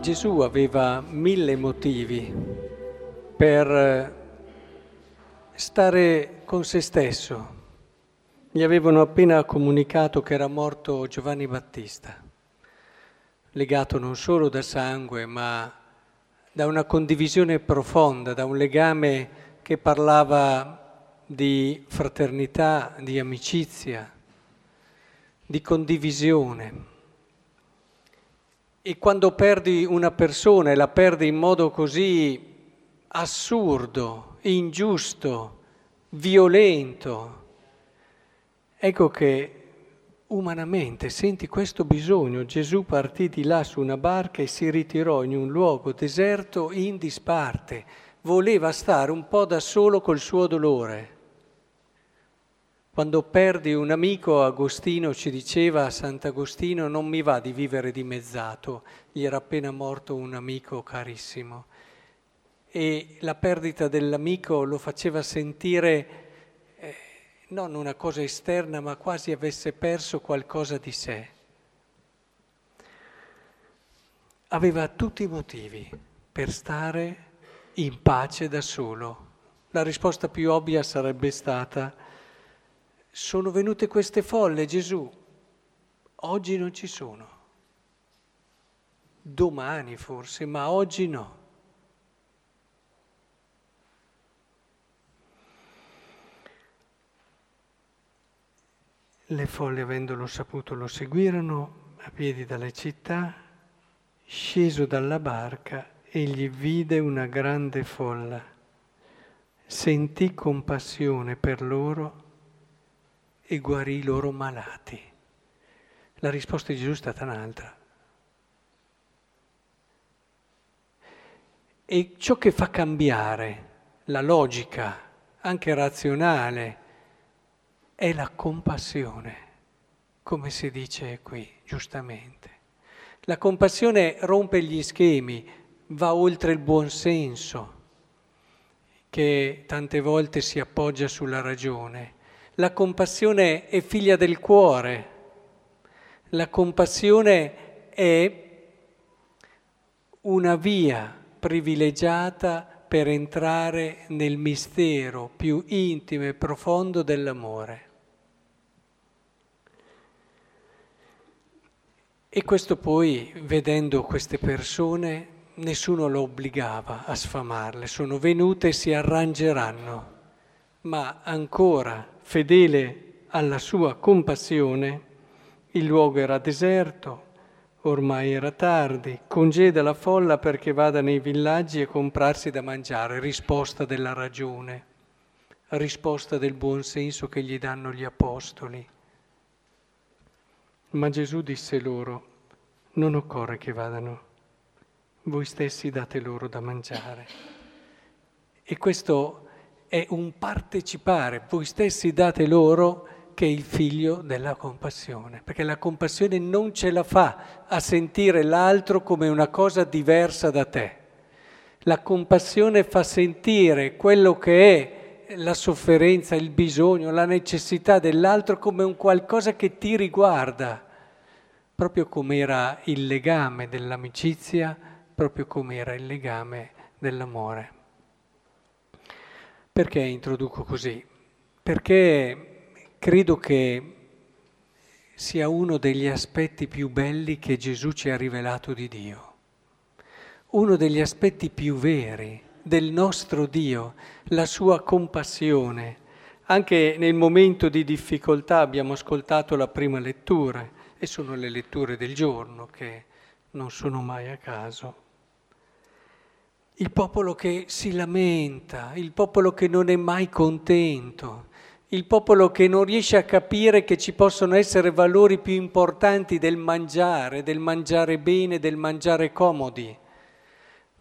Gesù aveva mille motivi per stare con se stesso. Gli avevano appena comunicato che era morto Giovanni Battista, legato non solo da sangue, ma da una condivisione profonda, da un legame che parlava di fraternità, di amicizia, di condivisione. E quando perdi una persona e la perdi in modo così assurdo, ingiusto, violento, ecco che umanamente senti questo bisogno. Gesù partì di là su una barca e si ritirò in un luogo deserto in disparte. Voleva stare un po' da solo col suo dolore. Quando perdi un amico, Agostino ci diceva Sant'Agostino, non mi va di vivere dimezzato, gli era appena morto un amico carissimo. E la perdita dell'amico lo faceva sentire eh, non una cosa esterna, ma quasi avesse perso qualcosa di sé. Aveva tutti i motivi per stare in pace da solo. La risposta più ovvia sarebbe stata sono venute queste folle, Gesù, oggi non ci sono. Domani forse, ma oggi no. Le folle, avendolo saputo, lo seguirono a piedi dalle città. Sceso dalla barca, egli vide una grande folla. Sentì compassione per loro e guarì i loro malati. La risposta di Gesù è stata un'altra. E ciò che fa cambiare la logica, anche razionale, è la compassione, come si dice qui, giustamente. La compassione rompe gli schemi, va oltre il buonsenso, che tante volte si appoggia sulla ragione la compassione è figlia del cuore, la compassione è una via privilegiata per entrare nel mistero più intimo e profondo dell'amore. E questo poi, vedendo queste persone, nessuno lo obbligava a sfamarle, sono venute e si arrangeranno, ma ancora fedele alla sua compassione, il luogo era deserto, ormai era tardi, congeda la folla perché vada nei villaggi a comprarsi da mangiare, risposta della ragione, risposta del buon senso che gli danno gli apostoli. Ma Gesù disse loro, non occorre che vadano, voi stessi date loro da mangiare. E questo è un partecipare, voi stessi date loro che è il figlio della compassione, perché la compassione non ce la fa a sentire l'altro come una cosa diversa da te. La compassione fa sentire quello che è la sofferenza, il bisogno, la necessità dell'altro come un qualcosa che ti riguarda, proprio come era il legame dell'amicizia, proprio come era il legame dell'amore. Perché introduco così? Perché credo che sia uno degli aspetti più belli che Gesù ci ha rivelato di Dio, uno degli aspetti più veri del nostro Dio, la sua compassione. Anche nel momento di difficoltà abbiamo ascoltato la prima lettura e sono le letture del giorno che non sono mai a caso il popolo che si lamenta, il popolo che non è mai contento, il popolo che non riesce a capire che ci possono essere valori più importanti del mangiare, del mangiare bene, del mangiare comodi,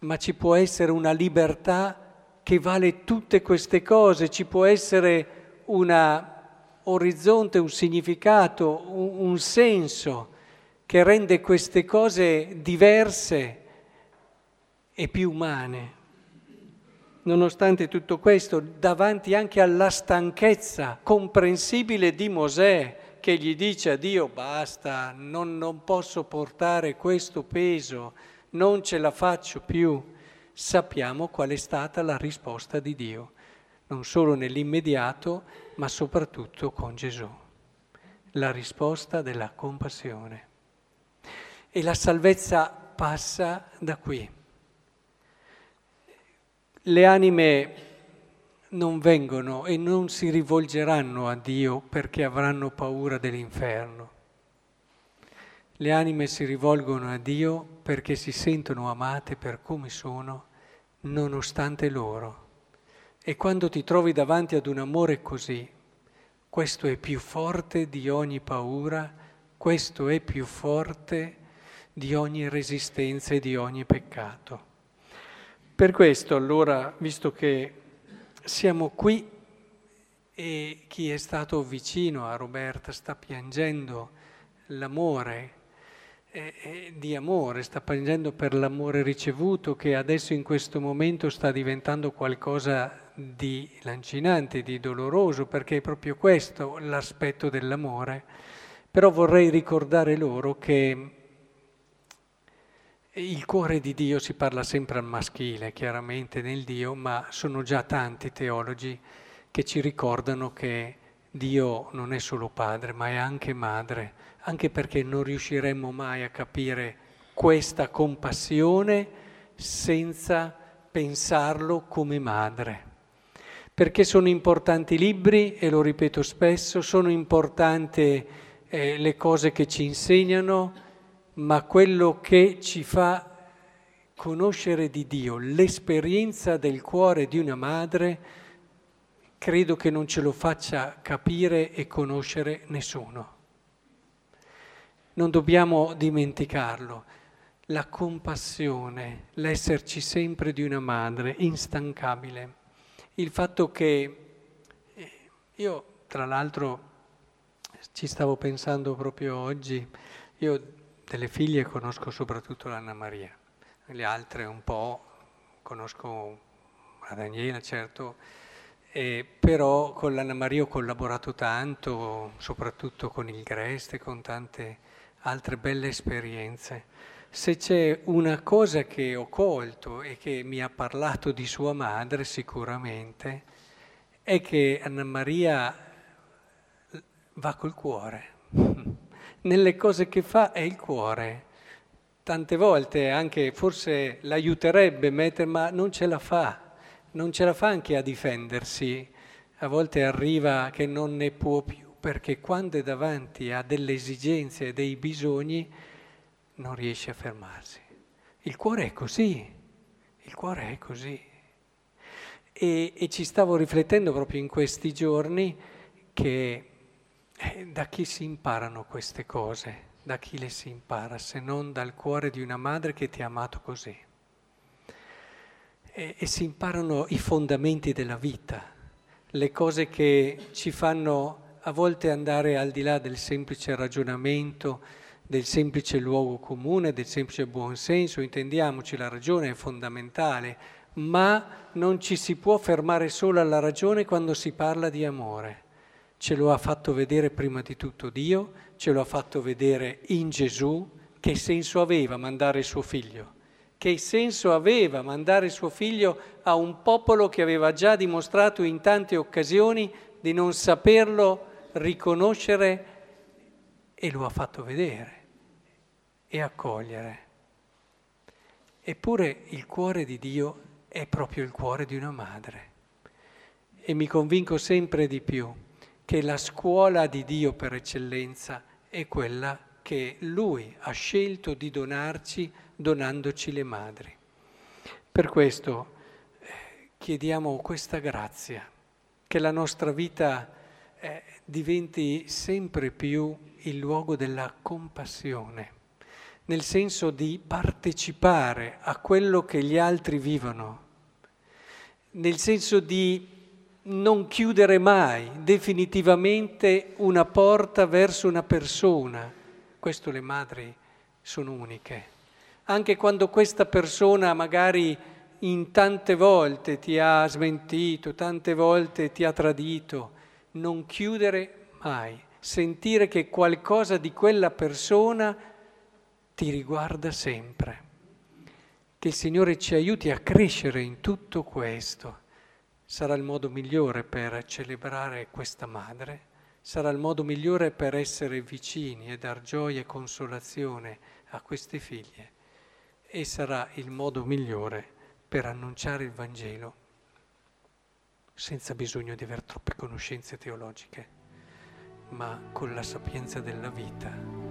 ma ci può essere una libertà che vale tutte queste cose, ci può essere un orizzonte, un significato, un, un senso che rende queste cose diverse e più umane. Nonostante tutto questo, davanti anche alla stanchezza comprensibile di Mosè, che gli dice a Dio basta, non, non posso portare questo peso, non ce la faccio più, sappiamo qual è stata la risposta di Dio, non solo nell'immediato, ma soprattutto con Gesù. La risposta della compassione. E la salvezza passa da qui. Le anime non vengono e non si rivolgeranno a Dio perché avranno paura dell'inferno. Le anime si rivolgono a Dio perché si sentono amate per come sono, nonostante loro. E quando ti trovi davanti ad un amore così, questo è più forte di ogni paura, questo è più forte di ogni resistenza e di ogni peccato. Per questo allora, visto che siamo qui e chi è stato vicino a Roberta sta piangendo l'amore eh, eh, di amore, sta piangendo per l'amore ricevuto che adesso in questo momento sta diventando qualcosa di lancinante, di doloroso, perché è proprio questo l'aspetto dell'amore. Però vorrei ricordare loro che il cuore di Dio si parla sempre al maschile, chiaramente nel Dio, ma sono già tanti teologi che ci ricordano che Dio non è solo padre, ma è anche madre, anche perché non riusciremmo mai a capire questa compassione senza pensarlo come madre. Perché sono importanti i libri, e lo ripeto spesso, sono importanti eh, le cose che ci insegnano, ma quello che ci fa conoscere di Dio, l'esperienza del cuore di una madre, credo che non ce lo faccia capire e conoscere nessuno. Non dobbiamo dimenticarlo, la compassione, l'esserci sempre di una madre instancabile, il fatto che eh, io tra l'altro ci stavo pensando proprio oggi, io delle figlie conosco soprattutto l'Anna Maria, le altre un po', conosco la Daniela certo, eh, però con l'Anna Maria ho collaborato tanto, soprattutto con il Greste, con tante altre belle esperienze. Se c'è una cosa che ho colto e che mi ha parlato di sua madre sicuramente, è che Anna Maria va col cuore nelle cose che fa è il cuore. Tante volte anche forse l'aiuterebbe, mettere, ma non ce la fa, non ce la fa anche a difendersi. A volte arriva che non ne può più, perché quando è davanti a delle esigenze e dei bisogni non riesce a fermarsi. Il cuore è così, il cuore è così. E, e ci stavo riflettendo proprio in questi giorni che eh, da chi si imparano queste cose? Da chi le si impara se non dal cuore di una madre che ti ha amato così? E, e si imparano i fondamenti della vita, le cose che ci fanno a volte andare al di là del semplice ragionamento, del semplice luogo comune, del semplice buonsenso, intendiamoci, la ragione è fondamentale, ma non ci si può fermare solo alla ragione quando si parla di amore ce lo ha fatto vedere prima di tutto Dio, ce lo ha fatto vedere in Gesù, che senso aveva mandare suo figlio? Che senso aveva mandare suo figlio a un popolo che aveva già dimostrato in tante occasioni di non saperlo riconoscere e lo ha fatto vedere e accogliere. Eppure il cuore di Dio è proprio il cuore di una madre e mi convinco sempre di più che la scuola di Dio per eccellenza è quella che Lui ha scelto di donarci donandoci le madri. Per questo eh, chiediamo questa grazia, che la nostra vita eh, diventi sempre più il luogo della compassione, nel senso di partecipare a quello che gli altri vivono, nel senso di non chiudere mai definitivamente una porta verso una persona. Questo le madri sono uniche. Anche quando questa persona magari in tante volte ti ha smentito, tante volte ti ha tradito, non chiudere mai, sentire che qualcosa di quella persona ti riguarda sempre. Che il Signore ci aiuti a crescere in tutto questo. Sarà il modo migliore per celebrare questa madre, sarà il modo migliore per essere vicini e dar gioia e consolazione a queste figlie e sarà il modo migliore per annunciare il Vangelo senza bisogno di avere troppe conoscenze teologiche, ma con la sapienza della vita.